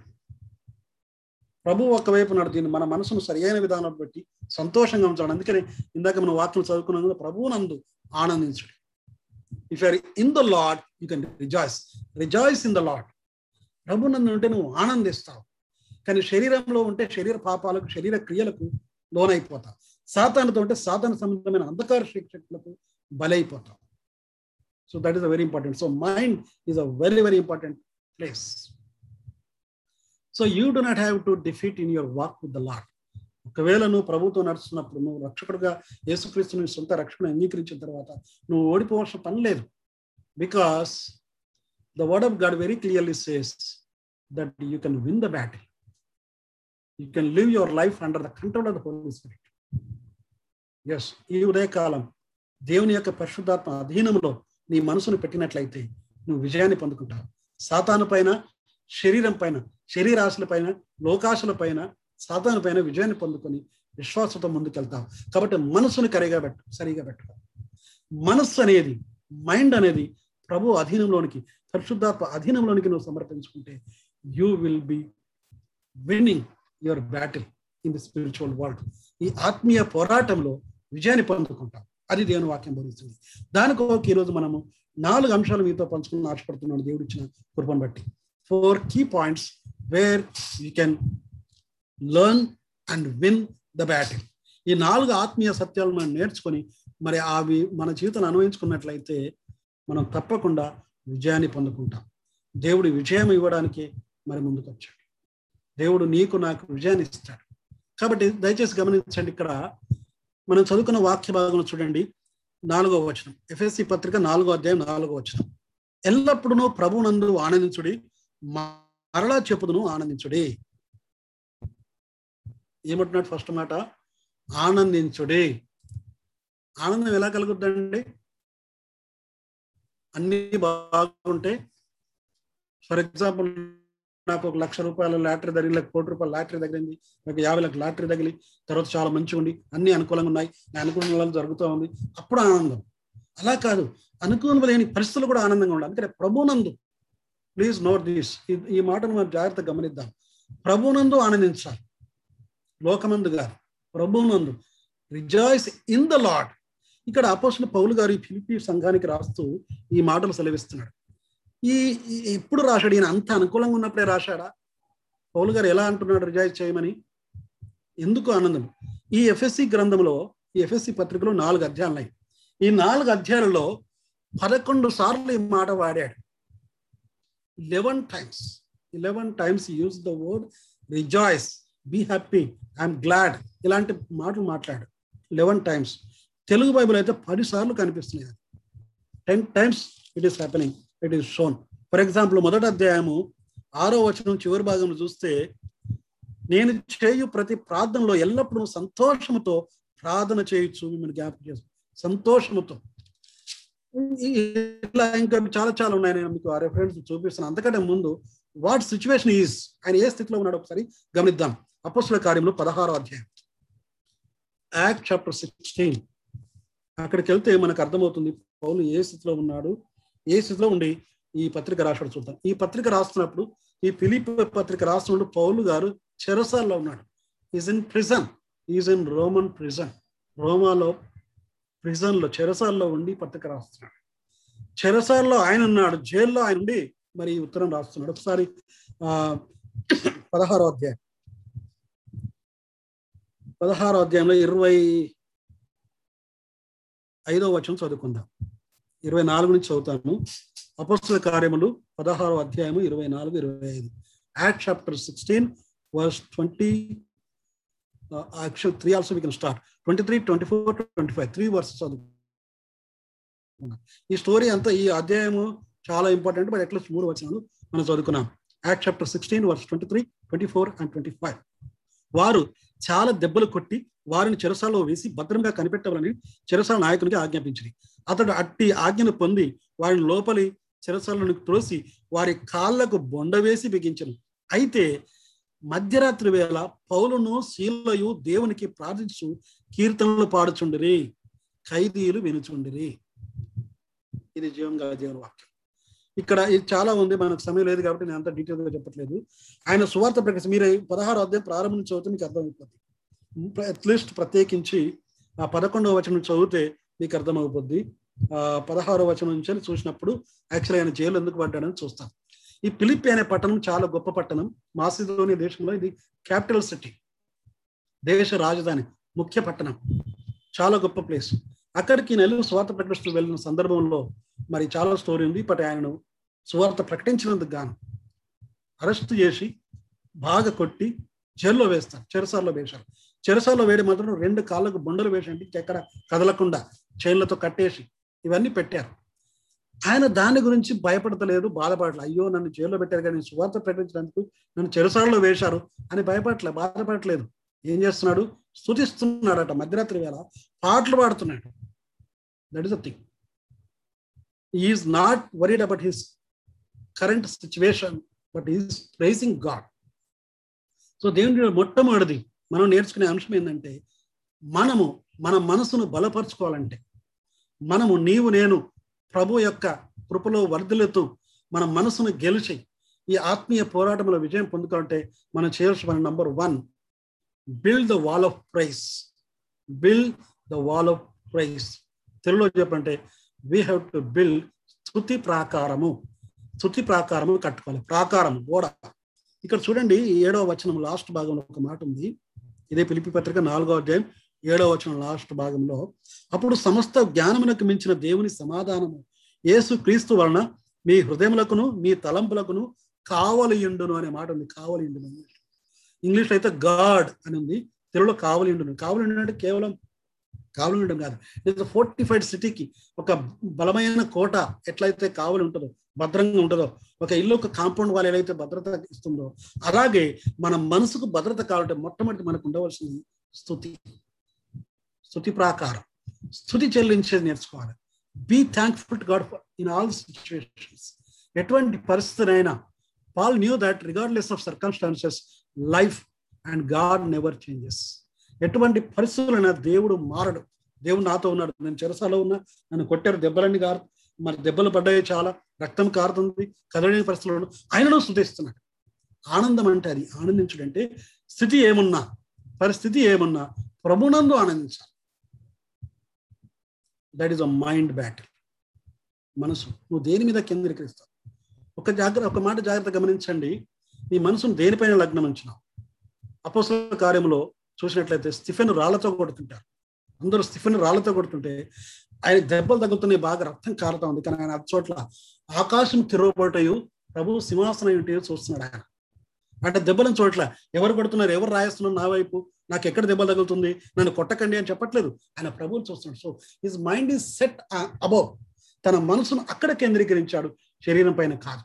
ప్రభు ఒకవైపు నడుతుంది మన మనసును సరియైన విధానం బట్టి సంతోషంగా ఉంచాడు. అందుకని ఇందాక మనం వాక్యం చదువుకున్నందుకు ప్రభువు నందు ఆనందించుడు. If are in the Lord you can rejoice rejoice in the Lord ప్రభు నందు ఉంటే నువ్వు ఆనందిస్తావు. కానీ శరీరంలో ఉంటే శరీర పాపాలకు శరీర క్రియలకు లోనైపోతావు సాతానుతో ఉంటే సాతాను సంబంధమైన అంధకార శిక్షకులకు బలైపోతాం. So that is a very important so mind is a very very important place so you do not have to defeat in your walk with the lord ఒకవేళ నువ్వు ప్రభుత్వం నడుస్తున్నప్పుడు నువ్వు రక్షకుడుగా యేసుక్రీస్తు నీ సొంత రక్షణ అంగీకరించిన తర్వాత నువ్వు ఓడిపోవాల్సిన పని లేదు. Because the word of God very clearly says that you can win the battle you can live your life under the control of the Holy Spirit yes ఈ ఉదయకాలం దేవుని యొక్క పరిశుద్ధాత్మ అధీనంలో నీ మనసును పెట్టినట్లయితే నువ్వు విజయాన్ని పొందుకుంటావు. సాతాను పైన శరీరం పైన శరీరాశుల పైన లోకాశుల పైన సాతాను పైన విజయాన్ని పొందుకొని విశ్వాసంతో ముందుకెళ్తావు. కాబట్టి మనస్సును కరిగా పెట్టు సరిగా పెట్టు. మనస్సు అనేది మైండ్ అనేది ప్రభు అధీనంలోనికి పరిశుద్ధాత్మ అధీనంలోనికి నువ్వు సమర్పించుకుంటే you will be winning your battle in the spiritual world. ఈ ఆత్మీయ పోరాటంలో విజయాన్ని పొందుకుంటాం. అది దేవుని వాక్యం బోధిస్తుంది. దానికోక ఈరోజు మనము నాలుగు అంశాలు మీతో పంచుకుని ఆశపడుతున్నాను. దేవుడు ఇచ్చిన కృపను బట్టి. Four key points where you can learn and win the battle ఈ నాలుగు ఆత్మీయ సత్యాలు మనం నేర్చుకొని మరి అవి మన జీవితాన్ని అనుభవించుకున్నట్లయితే మనం తప్పకుండా విజయాన్ని పొందుకుంటాం. దేవుడి విజయం ఇవ్వడానికి మరి ముందుకు వచ్చాడు దేవుడు నీకు నాకు విజయాన్ని ఇస్తాడు. కాబట్టి దయచేసి గమనించండి ఇక్కడ మనం చదువుకున్న వాక్య భాగంలో చూడండి. నాలుగో వచనం. ఎఫ్ఎస్సి పత్రిక నాలుగో అధ్యాయం నాలుగో వచనం. ఎల్లప్పుడూ ప్రభునందు ఆనందించుడి మరలా చెప్పుదును ఆనందించుడి. ఏమంటున్నాడు ఫస్ట్ మాట? ఆనందించుడి. ఆనందం ఎలా కలుగుద్దండి? అన్ని బాగుంటే ఫర్ ఎగ్జాంపుల్ నాకు ఒక లక్ష రూపాయల లాటరీ తగిలి లేక కోటి రూపాయల లాటరీ తగిలింది నాకు యాభై లక్షల లాటరీ తగిలి తర్వాత చాలా మంచిగా ఉండి అన్ని అనుకూలంగా ఉన్నాయి. నా అనుకూలంగా జరుగుతూ ఉంది. అప్పుడు ఆనందం. అలా కాదు. అనుకూలం లేని పరిస్థితులు కూడా ఆనందంగా ఉండాలి. అందుకనే ప్రభునందు ప్లీజ్ నోట్ దిస్ ఈ మాటను మనం జాగ్రత్తగా గమనిద్దాం. ప్రభునందు ఆనందించాలి. లోకమందు గారు ప్రభునందు. రిజాయిస్ ఇన్ ద లాడ్ ఇక్కడ అపోసిన పౌలు గారు ఈ ఫిలిపి సంఘానికి రాస్తూ ఈ మాటలు సెలవిస్తున్నాడు. ఈ ఎప్పుడు రాశాడు? ఈయన అంత అనుకూలంగా ఉన్నప్పుడే రాశాడా? పౌలు గారు ఎలా అంటున్నాడు రిజాయిస్ చేయమని? ఎందుకు ఆనందం? ఈ ఎఫ్ఎస్సి గ్రంథంలో ఈ ఎఫ్ఎస్సి పత్రికలో నాలుగు అధ్యాయాలు ఉన్నాయి. ఈ నాలుగు అధ్యాయాలలో పదకొండు సార్లు ఈ మాట వాడాడు. Eleven times eleven times use the word rejoice be happy I'm glad ఇలాంటి మాటలు మాట్లాడు. లెవెన్ టైమ్స్ తెలుగు బైబిల్ అయితే పది సార్లు కనిపిస్తున్నాయి. Ten times it is happening it is shown for example మొదటి అధ్యాయము ఆరో వచనం చివరి భాగంలో చూస్తే నేను చేయు ప్రతి ప్రార్థనలో ఎల్లప్పుడూ సంతోషముతో ప్రార్థన చేయొచ్చు మిమ్మల్ని జ్ఞాపకం చేసు సంతోషముతో. ఇలా ఇంకా చాలా చాలా ఉన్నాయి. నేను మీకు ఆ రెఫరెన్స్ చూపిస్తాను. అంతకంటే ముందు వాట్ సిచ్యువేషన్ ఈజ్ ఆయన ఏ స్థితిలో ఉన్నాడు ఒకసారి గమనిద్దాం. అపస్సుల కార్యంలో పదహారో అధ్యాయం. యాక్ట్ చాప్టర్ సిక్స్టీన్ అక్కడికి వెళ్తే మనకు అర్థమవుతుంది పౌలు ఏ స్థితిలో ఉన్నాడు? ఏ స్థితిలో ఉండి ఈ పత్రిక రాశాడు చూద్దాం. ఈ పత్రిక రాస్తున్నప్పుడు ఈ ఫిలిప్ పత్రిక రాస్తున్నప్పుడు పౌలు గారు చెరసాల్లో ఉన్నాడు. Is in prison is in Roman prison రోమాలో ప్రిజన్లో చెరసాల్లో ఉండి పత్రిక రాస్తున్నాడు. చెరసాల్లో ఆయన ఉన్నాడు. జైల్లో ఆయన ఉండి మరి ఉత్తరం రాస్తున్నాడు. ఒకసారి ఆ పదహారో అధ్యాయం. పదహారో అధ్యాయంలో ఇరవై ఐదో వచనం చదువుకుందాం. ఇరవై నాలుగు నుంచి చదువుతాను. అపస్తుల కార్యములు పదహారో అధ్యాయము ఇరవై నాలుగు ఇరవై ఐదు. Act chapter sixteen verse twenty actual three also we can start twenty three twenty four twenty five three verse చదువు ఈ స్టోరీ అంతా ఈ అధ్యాయము చాలా ఇంపార్టెంట్ బట్ అట్లీస్ట్ మూడు వచనాలు మనం చదువుకున్నాం. Act chapter sixteen verse twenty three twenty four and twenty five వారు చాలా దెబ్బలు కొట్టి వారిని చెరసాలో వేసి భద్రంగా కనిపెట్టవాలని చెరసాల నాయకునికి ఆజ్ఞాపించింది అతడు అట్టి ఆజ్ఞను పొంది వారిని లోపలి చిరసలను త్రోసి వారి కాళ్ళకు బొండ వేసి బిగించను. అయితే మధ్యరాత్రి వేళ పౌలును శీలయు దేవునికి ప్రార్థించు కీర్తనలు పాడుచుండిరి ఖైదీలు వినుచుండిరి. ఇది జీవంగా జీవన వాక్యం. ఇక్కడ ఇది చాలా ఉంది మనకు సమయం లేదు కాబట్టి నేను అంత డీటెయిల్గా చెప్పట్లేదు. ఆయన సువార్త ప్రకటన మీరు పదహారు అధ్యాయం ప్రారంభం చదివితే మీకు అర్థమైపోద్ది. అట్లీస్ట్ ప్రత్యేకించి ఆ పదకొండవ వచనం చదివితే మీకు అర్థమైపోద్ది ఆ పదహారో వచనం నుంచి చూసినప్పుడు యాక్చువల్ ఆయన జైలు ఎందుకు పడ్డాడని చూస్తాం. ఈ పిలిపి అనే పట్టణం చాలా గొప్ప పట్టణం. మాసిదోని దేశంలో ఇది క్యాపిటల్ సిటీ దేశ రాజధాని ముఖ్య పట్టణం. చాలా గొప్ప ప్లేస్. అక్కడికి నెలలు స్వార్థ ప్రకటిస్తూ వెళ్ళిన సందర్భంలో మరి చాలా స్టోరీ ఉంది. బట్ ఆయనను సువార్త ప్రకటించినందుకు గాను అరెస్ట్ చేసి బాగా కొట్టి జైల్లో వేస్తారు. చెరసాల్లో వేశారు. చెరసాల్లో వేడి మాత్రం రెండు కాళ్ళకు బొండలు వేసండి ఎక్కడ కదలకుండా చైన్లతో కట్టేసి ఇవన్నీ పెట్టారు. ఆయన దాని గురించి భయపడతలేదు బాధపడలేదు అయ్యో నన్ను జైల్లో పెట్టారు కానీ సువార్త ప్రకటించినందుకు నన్ను చెరసాలలో వేశారు అని భయపడలే బాధపడట్లేదు. ఏం చేస్తున్నాడు? స్థుతిస్తున్నాడట మధ్యరాత్రి వేళ. పాటలు పాడుతున్నాడు. That is a thing is not worried about his current situation but is praising God so దేవుని మొట్టమొదటిది మనం నేర్చుకునే అంశం ఏంటంటే మనము మన మనసును బలపరుచుకోవాలంటే మనము నీవు నేను ప్రభు యొక్క కృపలో వర్ధలెతూ మన మనసును గెలిచి ఈ ఆత్మీయ పోరాటంలో విజయం పొందుకోవాలంటే మనం చేయాల్సిన పని number one build the wall of praise build the wall of praise తెలుగులో చెప్పంటే వీ హ్యావ్ టు బిల్డ్ స్థుతి ప్రాకారము. స్థుతి ప్రాకారము కట్టుకోవాలి. ప్రాకారం గోడ. ఇక్కడ చూడండి ఏడవ వచనం లాస్ట్ భాగంలో ఒక మాట ఉంది. ఇదే పిలిపి పత్రిక నాలుగో అధ్యాయం ఏడవ వచనం లాస్ట్ భాగంలో అప్పుడు సమస్త జ్ఞానమునకు మించిన దేవుని సమాధానము యేసు క్రీస్తు వలన మీ హృదయములకును మీ తలంపులకును కావలియుండును అనే మాట ఉంది. కావలియుండును ఇంగ్లీష్ అయితే గాడ్ అని ఉంది. తెలుగులో కావలియుండును. కావలియుండు అంటే కేవలం కావలి ఉండడం కాదు లేదా ఫోర్టిఫైడ్ సిటీకి ఒక బలమైన కోట ఎట్లయితే కావలి ఉంటుందో భద్రంగా ఉంటుందో ఒక ఇల్లు ఒక కాంపౌండ్ వాళ్ళు ఏదైతే భద్రత ఇస్తుందో అలాగే మన మనసుకు భద్రత కావాలంటే మొట్టమొదటి మనకు ఉండవలసింది స్థుతి. స్థుతి ప్రాకారం. స్థుతి చెల్లించేది నేర్చుకోవాలి. Be thankful to God in all situations ఎటువంటి పరిస్థితినైనా Paul knew that regardless of circumstances life and God never changes ఎటువంటి పరిస్థితులైనా దేవుడు మారడు. దేవుడు నాతో ఉన్నాడు. నేను చెరసాలో ఉన్నా నన్ను కొట్టారు దెబ్బలన్నీ కారు మరి దెబ్బలు పడ్డాయి చాలా రక్తం కారుతుంది కదలని పరిస్థితుల్లో ఆయనను స్థుతిస్తున్నాడు ఆనందం అంటే అది. ఆనందించడంటే స్థితి ఏమున్నా పరిస్థితి ఏమున్నా ప్రభునందు ఆనందించాలి. That is a mind battle మనసు. నువ్వు దేని మీద కేంద్రీకరిస్తావు? ఒక జాగ్రత్త ఒక మాట జాగ్రత్త గమనించండి. నీ మనసును దేనిపైన లగ్నం ఉంచినావు? అపోసల కార్యంలో చూసినట్లయితే స్టిఫెన్ రాళ్ళతో కొడుతుంటారు. అందరూ స్టిఫెన్ రాళ్ళతో కొడుతుంటే ఆయన దెబ్బలు తగ్గుతున్నాయి బాగా రక్తం కారుతా ఉంది. కానీ ఆయన అది చోట్ల ఆకాశం తిరగబోటయు ప్రభు సింహాసనం ఏంటి చూస్తున్నాడు ఆయన. అంటే దెబ్బలను చోట్ల ఎవరు కొడుతున్నారు? ఎవరు రాయిస్తున్నారు నా వైపు? నాకు ఎక్కడ దెబ్బ తగులుతుంది? నన్ను కొట్టకండి అని చెప్పట్లేదు. ఆయన ప్రభువుని చూస్తున్నాడు. So his mind is set above తన మనసును అక్కడ కేంద్రీకరించాడు. శరీరం పైన కాదు.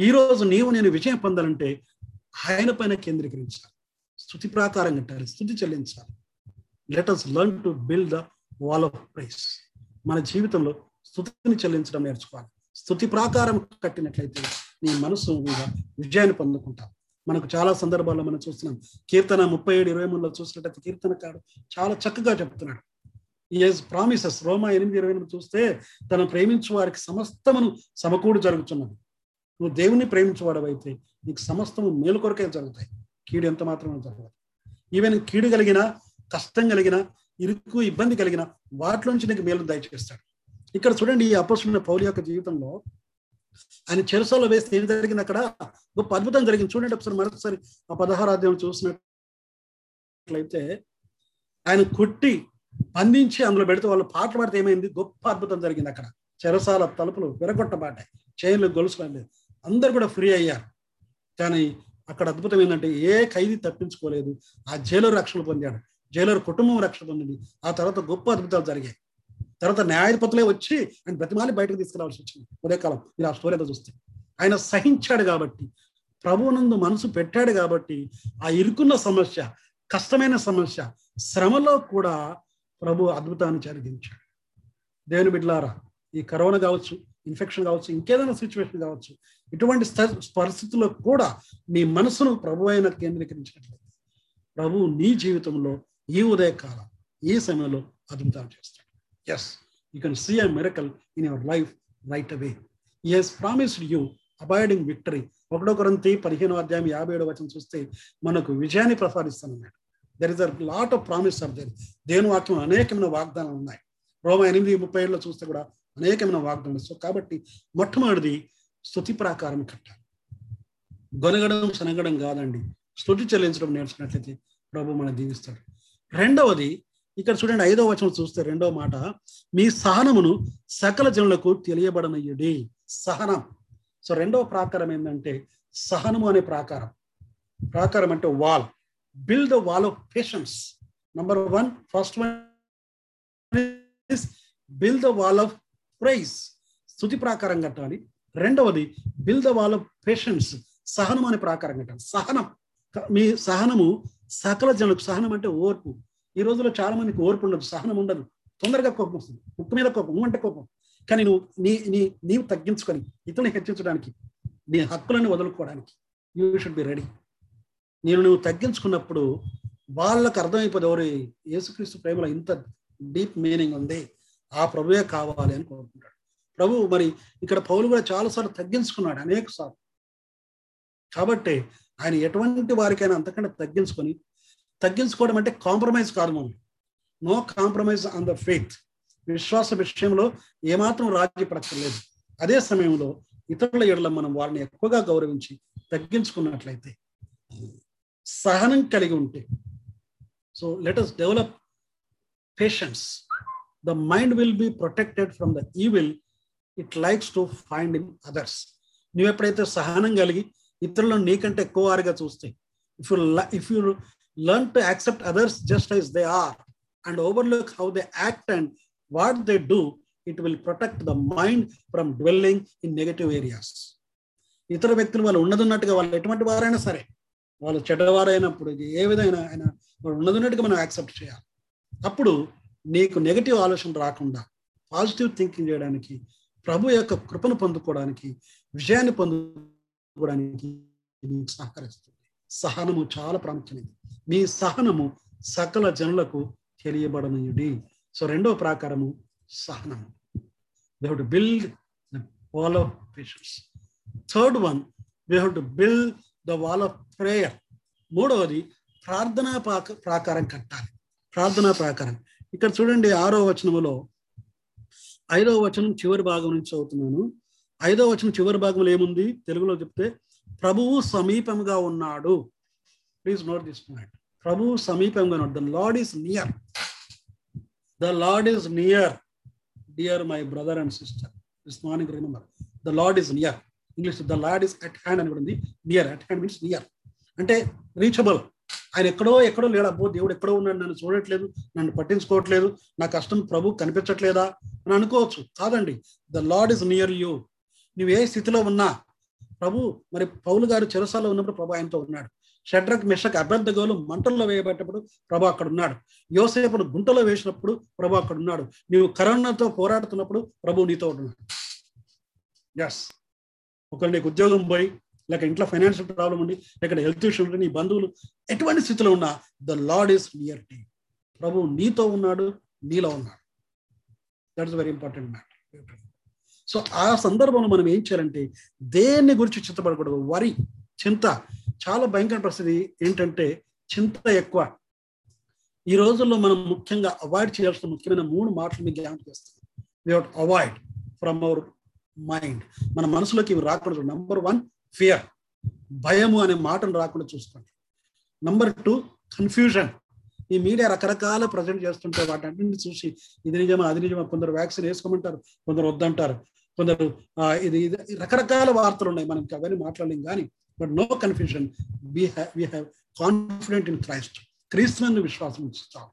ఈ రోజు నీవు నేను విజయం పొందాలంటే ఆయన పైన కేంద్రీకరించాలి. స్థుతి ప్రాకారం కట్టాలి. స్థుతి చెల్లించాలి. Let us learn to build the wall of praise మన జీవితంలో స్థుతిని చెల్లించడం నేర్చుకోవాలి. స్థుతి ప్రాకారం కట్టినట్లయితే నీ మనసు మీద విజయాన్ని పొందుకుంటావు. మనకు చాలా సందర్భాల్లో మనం చూస్తున్నాం. కీర్తన ముప్పై ఏడు ఇరవై మూడులో చూసినట్టయితే కీర్తనకాడు చాలా చక్కగా చెప్తున్నాడు. ఈజ్ ప్రామిసెస్ రోమా ఎనిమిది ఇరవై ఎనిమిది చూస్తే తను ప్రేమించు వారికి సమస్తమును సమకూడు జరుగుతున్నది. నువ్వు దేవుని ప్రేమించేవాడవైతే నీకు సమస్తము మేలు కొరకే జరుగుతాయి. కీడు ఎంత మాత్రమే జరగదు. ఈవెన్ కీడు కలిగిన కష్టం కలిగిన ఇరుకు ఇబ్బంది కలిగిన వాటిలోంచి నీకు మేలు దయచేస్తాడు. ఇక్కడ చూడండి ఈ అపోసిన పౌరు యొక్క జీవితంలో ఆయన చెరసలో వేస్తే ఏం జరిగింది అక్కడ? గొప్ప అద్భుతం జరిగింది. చూడండి ఒకసారి మరొకసారి ఆ పదహారాధ్యాయం చూసినట్లయితే ఆయన కొట్టి బంధించి అందులో పెడితే వాళ్ళు పాటలు పాడితే ఏమైంది? గొప్ప అద్భుతం జరిగింది అక్కడ. చెరసాల తలుపులు విరగొట్టబాటాయి చైన్లు గొలుసులు లేదు అందరు కూడా ఫ్రీ అయ్యారు. కానీ అక్కడ అద్భుతం ఏంటంటే ఏ ఖైదీ తప్పించుకోలేదు. ఆ జైలర్ రక్షణ పొందాడు. జైలర్ కుటుంబం రక్షణ పొందింది. ఆ తర్వాత గొప్ప అద్భుతాలు జరిగాయి. తర్వాత న్యాయాధిపతులే వచ్చి ఆయన బ్రతిమాలి బయటకు తీసుకురావాల్సి వచ్చింది. ఉదయకాలం మీరు ఆ స్టోరీ అంతా చూస్తే. ఆయన సహించాడు కాబట్టి ప్రభువునందు మనసు పెట్టాడు కాబట్టి ఆ ఇరుకున్న సమస్య కష్టమైన సమస్య శ్రమలో కూడా ప్రభు అద్భుతాన్ని జరిగించాడు. దేవుని బిడ్లారా ఈ కరోనా కావచ్చు ఇన్ఫెక్షన్ కావచ్చు ఇంకేదైనా సిచ్యువేషన్ కావచ్చు ఇటువంటి పరిస్థితుల్లో కూడా నీ మనసును ప్రభు అయిన కేంద్రీకరించినట్లయితే ప్రభు నీ జీవితంలో ఈ ఉదయకాలం ఈ సమయంలో అద్భుతాలు చేస్తాడు. Yes, you can see a miracle in your life right away He has promised you abiding victory ఒకటో కొరంతి పదిహేను అధ్యాయం యాభై ఏడో వచనం చూస్తే మనకు విజయాన్ని ప్రసాదిస్తానన్నాడు. There is a lot of promise of there దేని వాక్యం అనేకమైన వాగ్దానాలు ఉన్నాయి. రోమ ఎనిమిది ముప్పై ఏడులో చూస్తే కూడా అనేకమైన వాగ్దానాలు సో కాబట్టి మొట్టమొదటిది స్థుతి ప్రాకారం కట్టాలి గొనగడం శనగడం కాదండి. స్థుతి చెల్లించడం నేర్చుకున్నట్లయితే ప్రభు మన దీవిస్తాడు. రెండవది ఇక్కడ చూడండి ఐదవ వచనం చూస్తే రెండవ మాట మీ సహనమును సకల జనులకు తెలియబడనయ్యుడి సహనం. సో రెండవ ప్రాకారం ఏంటంటే సహనము అనే ప్రాకారం. ప్రాకారం అంటే wall. Build the wall of patience number one first one build the wall of praise స్థుతి ప్రాకారం కట్టాలి. రెండవది build the wall of patience సహనం అనే ప్రాకారం కట్టాలి. సహనం. మీ సహనము సకల జనులకు సహనం అంటే ఓర్పు. ఈ రోజుల్లో చాలా మందికి ఓర్పు ఉండదు సహనం ఉండదు. తొందరగా కోపం వస్తుంది. ముక్కు మీద కోపం అంటే కోపం. కానీ నువ్వు నీ నీ నీవు తగ్గించుకొని ఇతరుని హెచ్చించడానికి నీ హక్కులను వదులుకోవడానికి యూ షుడ్ బి రెడీ నేను నువ్వు తగ్గించుకున్నప్పుడు వాళ్ళకు అర్థమైపోదు ఎవరు యేసుక్రీస్తు ప్రేమలో ఇంత డీప్ మీనింగ్ ఉంది. ఆ ప్రభువే కావాలి అని కోరుకుంటాడు. ప్రభు మరి ఇక్కడ పౌలు కూడా చాలాసార్లు తగ్గించుకున్నాడు అనేక సార్లు. కాబట్టి ఆయన ఎటువంటి వారికైనా అంతకంటే తగ్గించుకొని తగ్గించుకోవడం అంటే కాంప్రమైజ్ కాదు మనం no compromise on the faith. విశ్వాస విషయంలో ఏమాత్రం రాజీ పడక్కర్లేదు. అదే సమయంలో ఇతరుల ఎడల మనం వారిని ఎక్కువగా గౌరవించి తగ్గించుకున్నట్లయితే సహనం కలిగి ఉంటే so let us develop patience the mind will be protected from the evil it likes to find in others నువ్వు ఎప్పుడైతే సహనం కలిగి ఇతరులను నీకంటే ఎక్కువ వారిగా చూస్తే if you if you learn to accept others just as they are and overlook how they act and what they do it will protect the mind from dwelling in negative areas ఇతర వ్యక్తులు వాళ్ళు ఉన్నదున్నట్టుగా వాళ్ళు ఎటువంటి వారైనా సరే వాళ్ళు చెడ్డవారైనప్పుడు ఏ విధంగా అయినా వాళ్ళు ఉన్నదున్నట్టుగా మనం యాక్సెప్ట్ చేయాలి. అప్పుడు నీకు నెగటివ్ ఆలోచన రాకుండా పాజిటివ్ థింకింగ్ చేయడానికి ప్రభు యొక్క కృపను పొందుకోవడానికి విజయాన్ని పొందుకోవడానికి సహకరిస్తుంది. సహనము చాలా ప్రాముఖ్యమైనది. మీ సహనము సకల జనులకు తెలియబడనయుడి. సో రెండవ ప్రాకారము సహనము. We have to build the wall of patience. Third one, we have to build the wall of prayer. మూడవది ప్రార్థనా ప్రాకారం కట్టాలి. ప్రార్థనా ప్రాకారం. ఇక్కడ చూడండి ఆరో వచనములో ఐదవ వచనం చివరి భాగం నుంచి చదువుతున్నాను. ఐదవ వచనం చివరి భాగంలో ఏముంది? తెలుగులో చెప్తే ప్రభువు సమీపంగా ఉన్నాడు. ప్లీజ్ నోట్ దిస్ పాయింట్ ప్రభువు సమీపంగా ఉన్నాడు. The Lord is near the Lord is near dear my brother and sister this morning remember the Lord is near English the Lord is at hand అని కూడా ఉంది. Near at hand means near అంటే reachable ఆయన ఎక్కడో ఎక్కడో లేడు. అబ్బో దేవుడు ఎక్కడో ఉన్నాడు. నన్ను చూడట్లేదు. నన్ను పట్టించుకోవట్లేదు. నా కష్టం ప్రభు కనిపించట్లేదా అని అనుకోవచ్చు. కాదండి. The Lord is near you నువ్వు ఏ స్థితిలో ఉన్నా ప్రభు మరి పౌలు గారు చెరసాలో ఉన్నప్పుడు ప్రభు ఆయనతో ఉన్నాడు. షడ్రక్ మిషక్ అభ్యర్థగోలు మంటల్లో వేయబెట్టప్పుడు ప్రభు అక్కడ ఉన్నాడు. యోసేపును గుంటలో వేసినప్పుడు ప్రభు అక్కడ ఉన్నాడు. నీవు కరోనాతో పోరాడుతున్నప్పుడు ప్రభు నీతో ఉన్నాడు. ఎస్ ఒకరు నీకు ఉద్యోగం పోయి లేక ఇంట్లో ఫైనాన్షియల్ ప్రాబ్లం ఉండి లేక హెల్త్ ఇష్యూ ఉండి నీ బంధువులు ఎటువంటి స్థితిలో ఉన్నా the Lord is near thee ప్రభు నీతో ఉన్నాడు నీలో ఉన్నాడు. That is very important matter so ఆ సందర్భంలో మనం ఏం చేయాలంటే దేన్ని గురించి చింతపడకూడదు. వరి చింత. చాలా భయంకర పరిస్థితి ఏంటంటే చింత ఎక్కువ. ఈ రోజుల్లో మనం ముఖ్యంగా అవాయిడ్ చేయాల్సిన ముఖ్యమైన మూడు మాటలు మీకు జ్ఞాపకం చేస్తాం we avoid from our mind మన మనసులోకి ఇవి రాకుండా నంబర్ వన్ ఫియర్ భయము అనే మాటను రాకుండా చూసుకోండి. నంబర్ టూ కన్ఫ్యూజన్ ఈ మీడియా రకరకాల ప్రజెంట్ చేస్తుంటే వాటన్నింటిని చూసి ఇది నిజమా అది నిజమా కొందరు వ్యాక్సిన్ వేసుకోమంటారు కొందరు వద్దంటారు. కొందరు ఇది రకరకాల వార్తలు ఉన్నాయి. మనం అవన్నీ మాట్లాడలేం కానీ but no confusion we have we have confident in Christ క్రీస్తునందు విశ్వాసం ఉంచుతాం.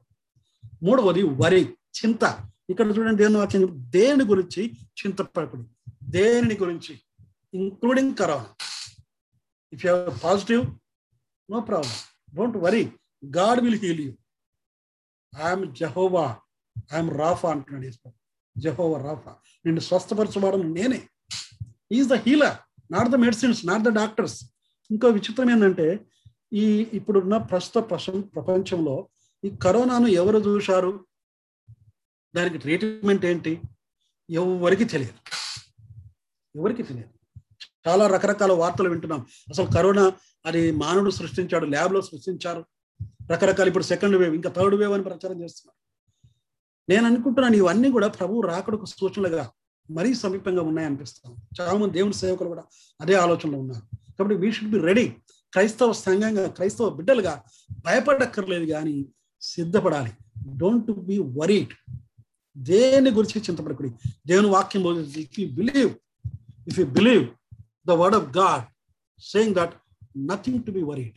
మూడవది వరి చింత. ఇక్కడ చూడండి దేని వాక్యం. దేని గురించి చింతపడకూడదు. దేనిని గురించి? Including corona if you positive no problem don't worry God will heal you I'm Jehovah I'm Rapha అంటున్నాడు జహోవ రాఫా. నిన్ను స్వస్థపరచబడడం నేనే. Is the healer not the medicines not the doctors ఇంకో విచిత్రం ఏంటంటే ఈ ఇప్పుడున్న ప్రస్తుత ప్రపంచంలో ఈ కరోనాను ఎవరు చూశారు? దానికి ట్రీట్మెంట్ ఏంటి? ఎవరికి తెలియదు. ఎవరికి తెలియదు. చాలా రకరకాల వార్తలు వింటున్నాం. అసలు కరోనా అది మానవుడు సృష్టించాడు ల్యాబ్లో సృష్టించారు. రకరకాల ఇప్పుడు సెకండ్ వేవ్ ఇంకా థర్డ్ వేవ్ అని ప్రచారం చేస్తున్నారు. నేను అనుకుంటున్నాను ఇవన్నీ కూడా ప్రభు రాకడకు సూచనలుగా మరీ సమీపంగా ఉన్నాయనిపిస్తాను చాలా మంది దేవుని సేవకులు కూడా అదే ఆలోచనలో ఉన్నారు. కాబట్టి వీ షుడ్ బి రెడీ క్రైస్తవ సంఘంగా క్రైస్తవ బిడ్డలుగా భయపడక్కర్లేదు కానీ సిద్ధపడాలి. డోంట్ బి వరీడ్ దేని గురించి చింతపడకూడదు దేవుని వాక్యం if you believe if you believe the word of God saying that nothing to be worried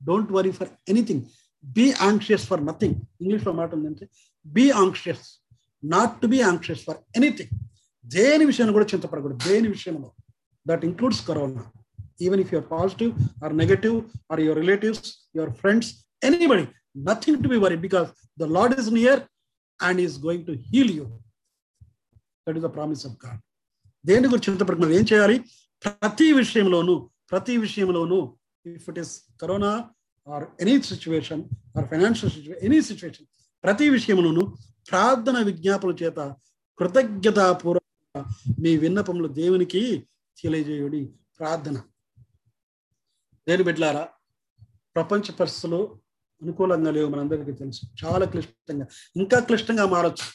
don't worry for anything be anxious for nothing ఇంగ్లీష్లో మాట ఉందంటే be anxious not to be anxious for anything దేని విషయాన్ని కూడా చింతపడకూడదు. దేని విషయంలో? That includes corona even if you're positive or negative or your relatives your friends anybody nothing to be worry because the Lord is near and is going to heal you that is the promise of God దేని గురించి చింతపడకుండా ఏం చేయాలి? ప్రతి విషయంలోనూ ప్రతి విషయంలోనూ if it is corona or any situation or financial situation any situation ప్రతి విషయమును ప్రార్థన విజ్ఞాపన చేత కృతజ్ఞతాపూర్వక మీ విన్నపములు దేవునికి తెలియజేయుడి ప్రార్థన. దేని బిడ్లారా ప్రపంచ పరిస్థితులు అనుకూలంగా లేవు మనందరికీ తెలుసు. చాలా క్లిష్టంగా ఇంకా క్లిష్టంగా మారచ్చు.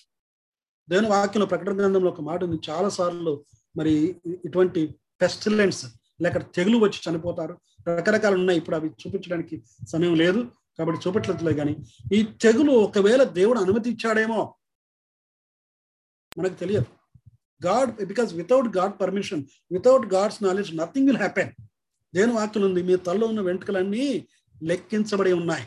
దేని వాక్యంలో ప్రకటన గ్రంథంలో ఒక మాట ఉంది. చాలా సార్లు మరి ఇటువంటి పెస్టిలెన్స్ లేక తెగులు వచ్చి చనిపోతారు. రకరకాలు ఉన్నాయి. ఇప్పుడు అవి చూపించడానికి సమయం లేదు. కాబట్టి చూపించట్లేదు కానీ ఈ తెగులు ఒకవేళ దేవుడు అనుమతి ఇచ్చాడేమో మనకు తెలియదు. God because without God permission without God's knowledge nothing will happen దేవుని వాక్యం ఉంది మీ తల్లో ఉన్న వెంట్రుకలన్నీ లెక్కించబడి ఉన్నాయి.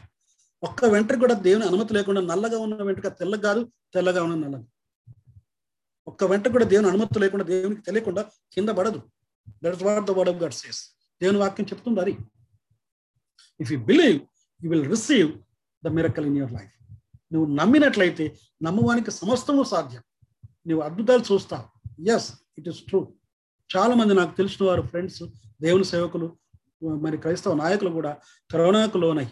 ఒక్క వెంట్రుక కూడా దేవుని అనుమతి లేకుండా నల్లగా ఉన్న వెంట్రుక తెల్లగా కాదు తెల్లగా ఉన్న నల్లది ఒక్క వెంట కూడా దేవుని అనుమతి లేకుండా దేవునికి తెలియకుండా కింద పడదు. That's what the word of God says దేవుని వాక్యం చెప్తుంది అది? If you believe you will receive the miracle in your life నువ్వు నమ్మినట్లయితే నమ్మవానికి సమస్తము సాధ్యం. నువ్వు అద్భుతాలు చూస్తావు. ఎస్ ఇట్ ఇస్ ట్రూ చాలా మంది నాకు తెలిసిన వారు ఫ్రెండ్స్ దేవుని సేవకులు మరి క్రైస్తవ నాయకులు కూడా కరోనాకు లోనై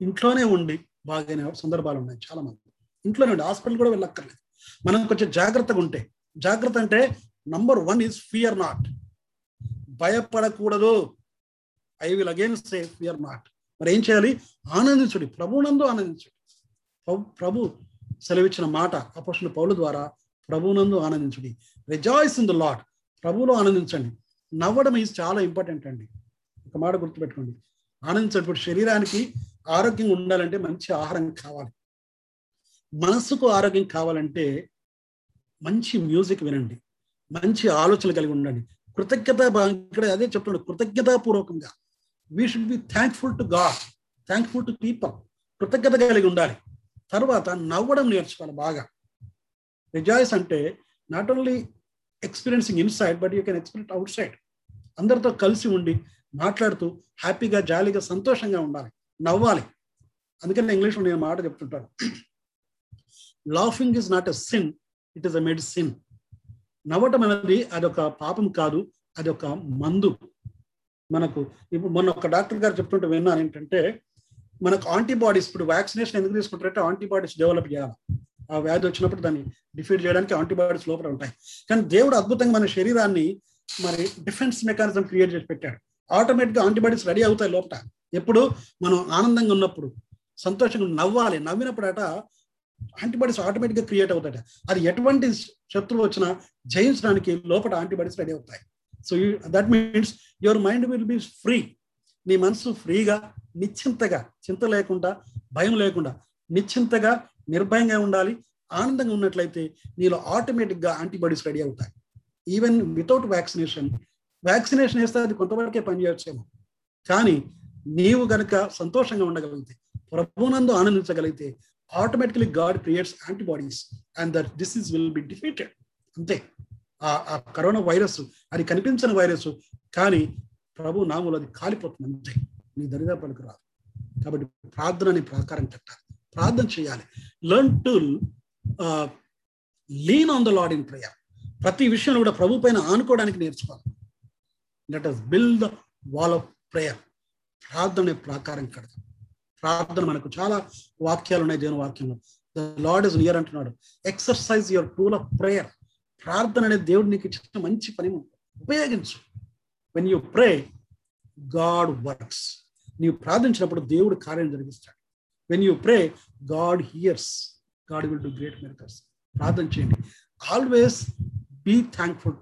ఇంట్లోనే ఉండి బాగైన సందర్భాలు ఉన్నాయి చాలా మంది ఇంట్లోనే ఉండి హాస్పిటల్ కూడా వెళ్ళక్కర్లేదు. మనం కొంచెం జాగ్రత్తగా ఉంటే జాగ్రత్త అంటే number one is fear not భయపడకూడదు. I will again say fear not మరి ఏం చేయాలి? ఆనందించుడి. ప్రభునందు ఆనందించుడి. ప్రభు సెలవిచ్చిన మాట అపక్షుల పౌలు ద్వారా ప్రభునందు ఆనందించుడి. రిజాయిస్ ఇన్ ద లాట్ ప్రభువులో ఆనందించండి. నవ్వడం ఈజ్ చాలా ఇంపార్టెంట్ అండి. ఒక మాట గుర్తుపెట్టుకోండి. ఆనందించేటప్పుడు శరీరానికి ఆరోగ్యం ఉండాలంటే మంచి ఆహారం కావాలి. మనస్సుకు ఆరోగ్యం కావాలంటే మంచి మ్యూజిక్ వినండి. మంచి ఆలోచనలు కలిగి ఉండండి. కృతజ్ఞత ఇక్కడ అదే చెప్తున్నాడు. కృతజ్ఞతాపూర్వకంగా. We should be thankful to God thankful to people కృతజ్ఞత కలిగి ఉండాలి. తర్వాత నవ్వడం నేర్చుకోవాలి బాగా. రిజాయిస్ అంటే not only experiencing inside but you can experience outside అందరితో కలిసి ఉండి మాట్లాడుతూ హ్యాపీగా జాలీగా సంతోషంగా ఉండాలి. నవ్వాలి. అందుకని ఇంగ్లీష్లో నేను మాట చెప్తుంటాను. Laughing is not a sin it is a medicine నవ్వటం అనేది అదొక పాపం కాదు అది ఒక మందు. మనకు ఇప్పుడు మొన్న ఒక డాక్టర్ గారు చెప్తుంటే విన్నాను ఏంటంటే మనకు యాంటీబాడీస్ ఇప్పుడు వ్యాక్సినేషన్ ఎందుకు తీసుకుంటారంటే యాంటీబాడీస్ డెవలప్ చేయాలి. ఆ వ్యాధి వచ్చినప్పుడు దాన్ని డిఫీట్ చేయడానికి యాంటీబాడీస్ లోపల ఉంటాయి. కానీ దేవుడు అద్భుతంగా మన శరీరాన్ని మరి డిఫెన్స్ మెకానిజం క్రియేట్ చేసి పెట్టాడు. ఆటోమేటిక్గా యాంటీబాడీస్ రెడీ అవుతాయి లోపల. ఎప్పుడు? మనం ఆనందంగా ఉన్నప్పుడు సంతోషంగా నవ్వాలి. నవ్వినప్పుడు అట యాంటీబాడీస్ ఆటోమేటిక్గా క్రియేట్ అవుతాయి అది ఎటువంటి శత్రువు వచ్చినా జయించడానికి లోపల యాంటీబాడీస్ రెడీ అవుతాయి. So that means your mind will be free నీ మనసు ఫ్రీగా నిశ్చింతగా చింత లేకుండా భయం లేకుండా నిశ్చింతగా నిర్భయంగా ఉండాలి ఆనందంగా ఉన్నట్లయితే నీలో ఆటోమేటిక్గా యాంటీబాడీస్ రెడీ అవుతాయి. ఈవెన్ వితౌట్ వ్యాక్సినేషన్ వ్యాక్సినేషన్ వేస్తే అది కొంతవరకే పనిచేయచ్చేమో కానీ నీవు గనక సంతోషంగా ఉండగలిగితే ప్రభునందు ఆనందించగలిగితే automatically God creates antibodies and that disease will be defeated అంతే. ఆ కరోనా వైరస్ అది కనిపించని వైరస్ కానీ ప్రభు నాములు అది కాలిపోతుంది అంతే. నీ దరిదాపులకు రాదు. కాబట్టి ప్రార్థన అని ప్రాకారం కట్టాలి. ప్రార్థన చేయాలి. Learn to lean on the Lord in prayer ప్రతి విషయంలో కూడా ప్రభు పైన ఆనుకోవడానికి నేర్చుకోవాలి. Let us build the wall of prayer ప్రార్థన అనే ప్రాకారం కడదాం. ప్రార్థన మనకు చాలా వాక్యాలు ఉన్నాయి దేవుని వాక్యంలో. ద లార్డ్ ఇస్ నియర్ అంటున్నాడు. Exercise your tool of prayer ప్రార్థన అనేది దేవుడు నీకు ఇచ్చిన మంచి పని ఉపయోగించు. When you pray God works నీవు ప్రార్థించినప్పుడు దేవుడు కార్యం జరిగిస్తాడు. When you pray God hears God will do great miracles ప్రార్థన చేయండి. Always be thankful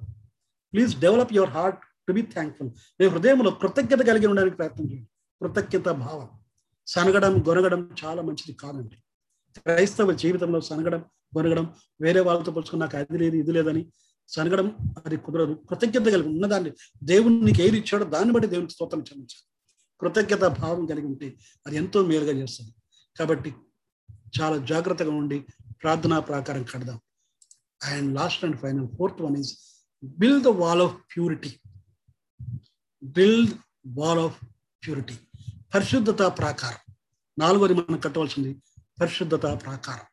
please develop your heart to be thankful మీ హృదయంలో కృతజ్ఞత కలిగి ఉండడానికి ప్రయత్నం చేయండి. కృతజ్ఞత భావం. సనగడం గొనగడం చాలా మంచిది కాదండి. క్రైస్తవ జీవితంలో సనగడం గొనగడం వేరే వాళ్ళతో పోల్చుకుని నాకు అది లేదు ఇది లేదని సనగడం అది కుదరదు. కృతజ్ఞత కలిగి ఉన్నదాన్ని దేవుని నీకు ఏది ఇచ్చాడో దాన్ని బట్టి దేవునికి స్తోత్రం చెల్లించాలి. కృతజ్ఞత భావం కలిగి ఉంటే అది ఎంతో మేలుగా చేస్తుంది. కాబట్టి చాలా జాగ్రత్తగా ఉండి ప్రార్థనా ప్రాకారం కడదాం. And last and final fourth one is build the wall of purity build wall of purity పరిశుద్ధత ప్రాకారం. నాలుగోది మనం కట్టవలసింది పరిశుద్ధత ప్రాకారం.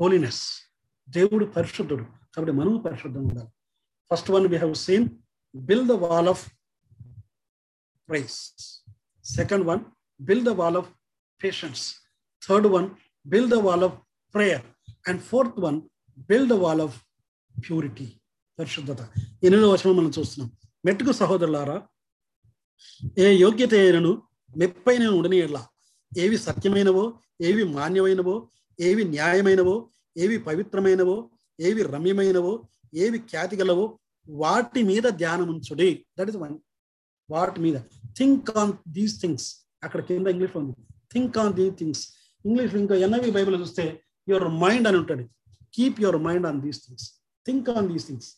హోలీనెస్. దేవుడు పరిశుద్ధుడు. కాబట్టి మనము పరిశుద్ధంగా ఉండాలి. First one we have seen build the wall of praise second one build the wall of patience third one build the wall of prayer and fourth one build the wall of purity పరిశుద్ధత. ఎనిమిదో వచనం మనం చూస్తున్నాం. మెట్టుకు సహోదరులారా ఏ యోగ్యత అయినను మెప్పైన ఉండని ఎలా ఏవి సత్యమైనవో ఏవి మాన్యమైనవో ఏవి న్యాయమైనవో ఏవి పవిత్రమైనవో ఏవి రమ్యమైనవో ఏవి ఖ్యాతి గలవో వాటి మీద ధ్యానం ఉంచుడి దట్ ఇస్ వన్ వాటి మీద. థింక్ ఆన్ దీస్ థింగ్స్ అక్కడ కింద ఇంగ్లీష్లో ఉంది. Think on the things English ఇంకా ఎన్ఐవి బైబిల్ చూస్తే యువర్ మైండ్ అని ఉంటుంది. Keep your mind on these things think on these things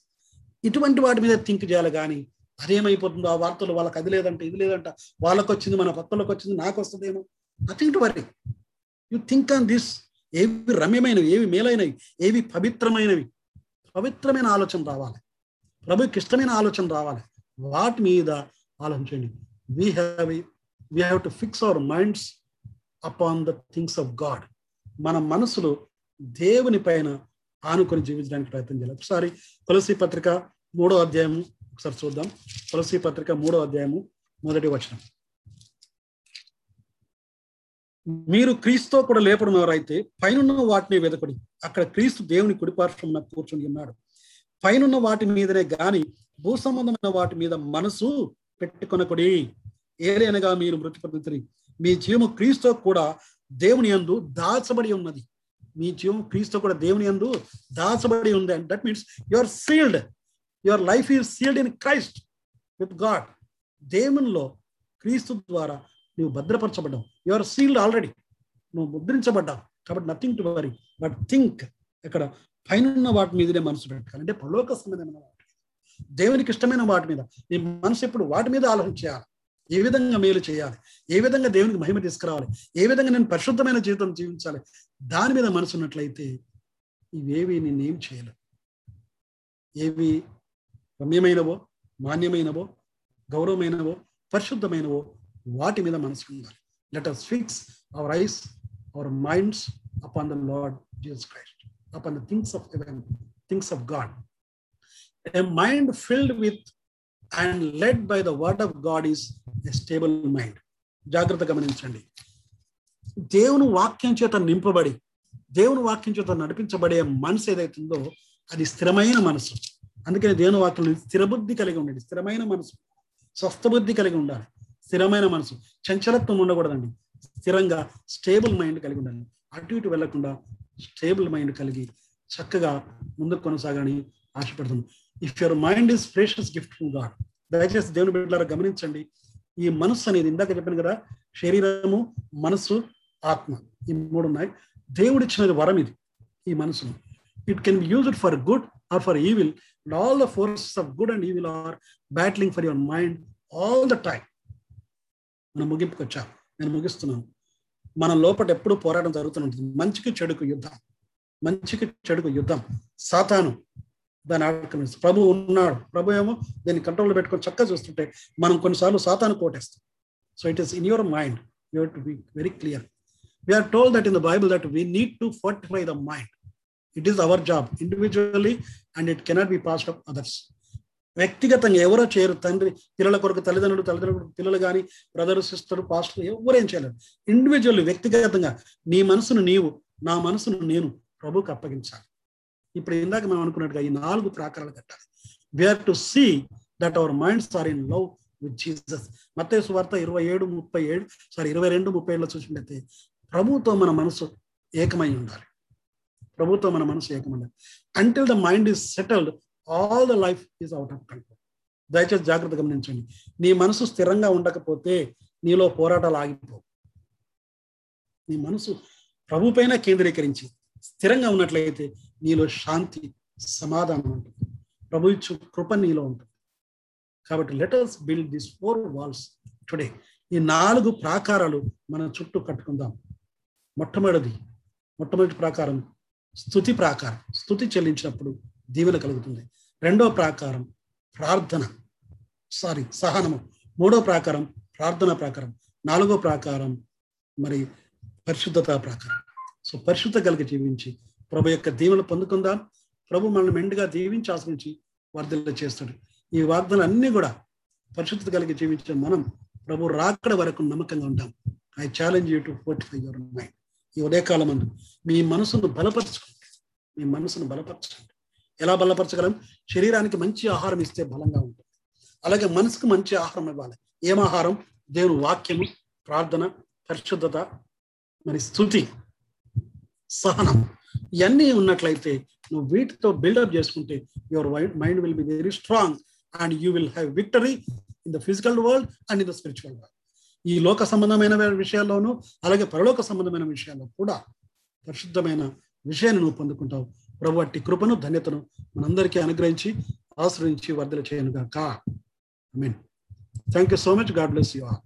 ఇటువంటి వాటి మీద థింక్ చేయాలి కానీ అదేమైపోతుందో ఆ వార్తలు వాళ్ళకి అది లేదంట ఇది లేదంట వాళ్ళకి వచ్చింది మన భక్తులకు వచ్చింది నాకు వస్తుందేమో nothing to worry you think on this ఏవి రమ్యమైనవి ఏవి మేలైనవి ఏవి పవిత్రమైనవి? పవిత్రమైన ఆలోచన రావాలి. ప్రభుకి ఇష్టమైన ఆలోచన రావాలి. వాటి మీద ఆలోచించండి. We have we have to fix our minds upon the things of God మన మనసులో దేవుని పైన ఆనుకొని జీవించడానికి ప్రయత్నం చేయాలి. ఒకసారి తులసి పత్రిక మూడో అధ్యాయము ఒకసారి చూద్దాం. తులసి పత్రిక మూడో అధ్యాయము మొదటి వచనం. మీరు క్రీస్తుతో కూడా లేపడినవారైతే పైనున్న వాటిని వెదకుడి అక్కడ క్రీస్తు దేవుని కుడిపార్శ్వమున కూర్చుని ఉన్నాడు. పైనున్న వాటి మీదనే గాని భూ సంబంధమైన వాటి మీద మనసు పెట్టుకొనకుడి. ఏలైనగా మీరు మృతి పొందుతుంది మీ జీవము క్రీస్తు కూడా దేవుని యందు దాచబడి ఉన్నది. మీ జీవం క్రీస్తు కూడా దేవుని యందు దాచబడి ఉంది. And that means you're sealed your life is sealed in Christ with God దేవునిలో క్రీస్తు ద్వారా నువ్వు భద్రపరచబడ్డావు. యువర్ సీల్డ్ ఆల్రెడీ నువ్వు ముద్రించబడ్డావు. కాబట్టి nothing to worry but think ఇక్కడ పైన వాటి మీదనే మనసు పెట్టాలి అంటే పరలోక సంబంధమైన వాటి దేవునికి ఇష్టమైన వాటి మీద. నీ మనసు ఎప్పుడు వాటి మీద ఆలోచన చేయాలి. ఏ విధంగా మేలు చేయాలి? ఏ విధంగా దేవునికి మహిమ తీసుకురావాలి? ఏ విధంగా నేను పరిశుద్ధమైన జీవితం జీవించాలి? దాని మీద మనసు ఉన్నట్లయితే ఇవేవి నేనేం చేయలేవు ఏవి రమ్యమైనవో మాన్యమైనవో గౌరవమైనవో పరిశుద్ధమైనవో వాటి మీద మనసు ఉండాలి. Let us fix our eyes our minds upon the Lord Jesus Christ upon the things of things of God a mind filled with and led by the word of God is a stable mind జాగ్రత్త గమనించండి. దేవుని వాక్యం చేత నింపబడి దేవుని వాక్యం చేత నడిపించబడే మనసు ఏదైతుందో అది స్థిరమైన మనసు. అందుకని దేవుని వాక్యం స్థిరబుద్ధి కలిగి ఉండండి. స్థిరమైన మనసు స్వస్థ బుద్ధి కలిగి ఉండాలి. స్థిరమైన మనసు చంచలత్వం ఉండకూడదండి. స్థిరంగా స్టేబుల్ మైండ్ కలిగి ఉండాలి. అటు ఇటు వెళ్ళకుండా స్టేబుల్ మైండ్ కలిగి చక్కగా ముందుకు కొనసాగని ఆశపడుతుంది if your mind is precious gift from God దయచేసి దేవుని బిడ్డలారా గమనించండి. ఈ మనస్సు అనేది ఇందాక చెప్పాను కదా శరీరము మనస్సు ఆత్మ ఈ మూడు ఉన్నాయి. దేవుడిచ్చిన వరం ఇది ఈ మనసును it can be used for good or for evil and all the forces of good and evil are battling for your mind all the time మనం ముగింపుకి వచ్చాం? నేను ముగిస్తున్నాను. మన లోపల ఎప్పుడు పోరాటం జరుగుతూనే ఉంటుంది. మంచికి చెడుకు యుద్ధం. మంచికి చెడుకు యుద్ధం. సాతాను దాన్ని ఆక్రమిస్తుంది ప్రభు ఉన్నాడు. ప్రభు ఏమో దీన్ని కంట్రోల్లో పెట్టుకొని చక్కగా చూస్తుంటే మనం కొన్నిసార్లు సాతాను కోటేస్తాం. So it is in your mind you to be very clear we're told that in the Bible that we need to fortify the mind it is our job individually and it cannot be passed off others వ్యక్తిగతంగా ఎవరో చేయరు. తండ్రి పిల్లల కొరకు తల్లిదండ్రులు తల్లిదండ్రులు పిల్లలు కానీ బ్రదర్ సిస్టర్ పాస్టర్ ఎవరేం చేయలేరు. ఇండివిజువల్ వ్యక్తిగతంగా నీ మనసును నీవు నా మనసును నేను ప్రభుకు అప్పగించాలి. ఇప్పుడు ఇందాక మనం అనుకున్నట్టుగా ఈ నాలుగు ప్రాకారాలు కట్టాలి. Where to see that our minds are in love with Jesus మత్తే సువార్త ఇరవై ఏడు ముప్పై ఏడు సారీ ఇరవై రెండు ముప్పై ఏడులో చూసినట్లయితే ప్రభుతో మన మనసు ఏకమై ఉండాలి. ప్రభుతో మన మనసు ఏకమై ఉండాలి. Until the mind is settled all the life is out of control దయచేసి జాగ్రత్త గమనించండి. నీ మనసు స్థిరంగా ఉండకపోతే నీలో పోరాటాలు ఆగిపోవు. నీ మనసు ప్రభు పైన కేంద్రీకరించి స్థిరంగా ఉన్నట్లయితే నీలో శాంతి సమాధానం ఉంటుంది. ప్రభు ఇచ్చు కృప నీలో ఉంటుంది. కాబట్టి let us build this four walls today ఈ నాలుగు ప్రాకారాలు మన చుట్టూ కట్టుకుందాం. మొట్టమొదటిది మొట్టమొదటి ప్రాకారం స్థుతి ప్రాకారం. స్థుతి చెల్లించినప్పుడు దీవెన కలుగుతుంది. రెండో ప్రాకారం ప్రార్థన. సారీ సహనము. మూడో ప్రాకారం ప్రార్థన ప్రాకారం. నాలుగో ప్రాకారం మరి పరిశుద్ధత ప్రాకారం. సో పరిశుద్ధ కలిగి జీవించి ప్రభు యొక్క దీవెన పొందుకుందాం. ప్రభు మనల్ని మెండుగా దీవించి ఆశ్రయించి వర్ధల చేస్తాడు. ఈ వాగ్దానాలు అన్నీ కూడా పరిశుద్ధత కలిగి జీవించిన మనం ప్రభు రాకడ వరకు నమ్మకంగా ఉంటాం. I challenge you to fortify your mind ఈ ఉదయకాలం అందు మీ మనసును బలపరచుకోండి. మీ మనసును బలపరచండి ఎలా బలపరచగలం? శరీరానికి మంచి ఆహారం ఇస్తే బలంగా ఉంటుంది. అలాగే మనసుకు మంచి ఆహారం ఇవ్వాలి. ఏం ఆహారం? దేవుని వాక్యము ప్రార్థన పరిశుద్ధత మరి స్థుతి సహనం. ఇవన్నీ ఉన్నట్లయితే నువ్వు వీటితో బిల్డప్ చేసుకుంటే your mind will be very strong and you will have victory in the physical world and in the spiritual world ఈ లోక సంబంధమైన విషయాల్లోనూ అలాగే పరలోక సంబంధమైన విషయాల్లో కూడా పరిశుద్ధమైన విషయాన్ని నువ్వు పొందుకుంటావు. ప్రభు అట్టి కృపను ధన్యతను మనందరికీ అనుగ్రహించి ఆశ్రయించి వర్ధల చేయను గాక I mean thank you so much God bless you all